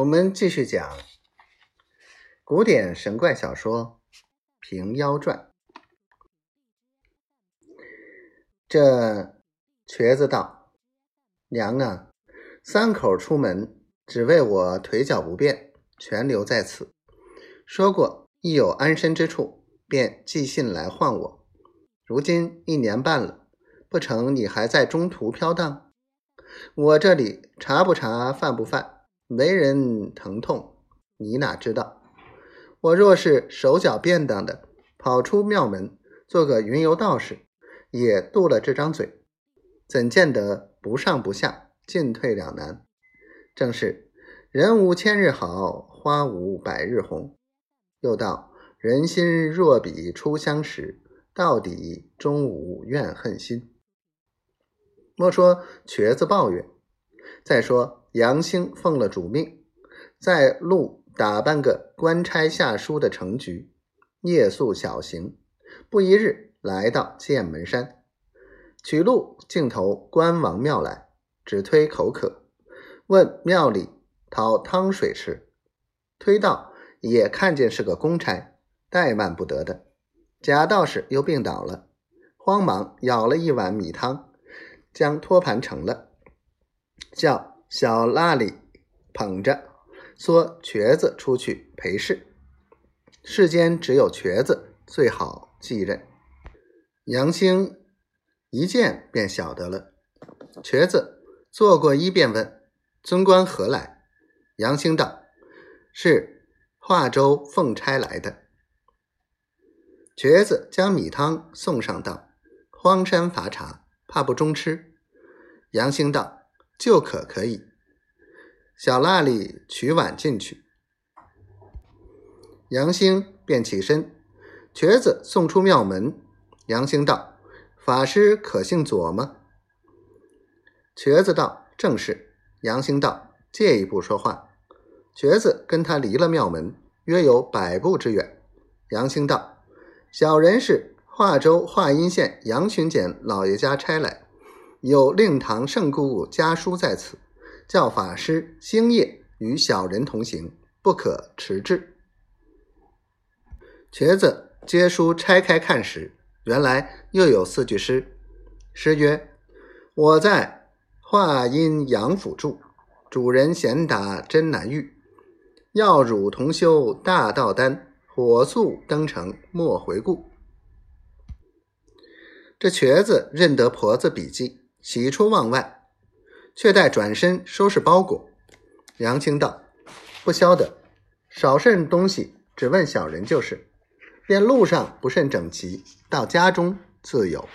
我们继续讲古典神怪小说《平妖传》。这瘸子道：“娘啊，三口出门，只为我腿脚不便，全留在此。说过，一有安身之处，便寄信来唤我。如今一年半了，不成你还在中途飘荡？我这里查不查，犯不犯？”没人疼痛，你哪知道？我若是手脚便当的跑出庙门，做个云游道士，也渡了这张嘴，怎见得不上不下，进退两难？正是人无千日好，花无百日红。又道人心若比初相识，到底终无怨恨心。莫说瘸子抱怨，再说。杨兴奉了主命，在路打扮个官差下书的程局，夜宿小行，不一日来到剑门山，取路径投关王庙来，只推口渴，问庙里讨汤水吃，推到也看见是个公差，怠慢不得的。贾道士又病倒了，慌忙舀了一碗米汤，将托盘盛了，叫。小拉里捧着，说：“瘸子出去陪侍，世间只有瘸子最好继任。”杨兴一见便晓得了。瘸子坐过一便问：“尊官何来？”杨兴道：“是华州奉差来的。”瘸子将米汤送上道：“荒山乏茶，怕不中吃。”杨兴道。就可可以，小蜡里取碗进去，杨兴便起身，瘸子送出庙门。杨兴道：“法师可姓左吗？”瘸子道：“正是。”杨兴道：“借一步说话。”瘸子跟他离了庙门，约有百步之远。杨兴道：“小人是华州华阴县杨巡检老爷家差来。”有令堂圣姑家书在此，叫法师星夜与小人同行，不可迟滞。瘸子接书拆开看时，原来又有四句诗。诗曰：“我在华阴杨府住，主人贤达真难遇。要汝同修大道丹，火速登城莫回顾。”这瘸子认得婆子笔迹。喜出望外，却待转身收拾包裹。杨青道：“不消得，少甚东西，只问小人就是。便路上不甚整齐，到家中自有。”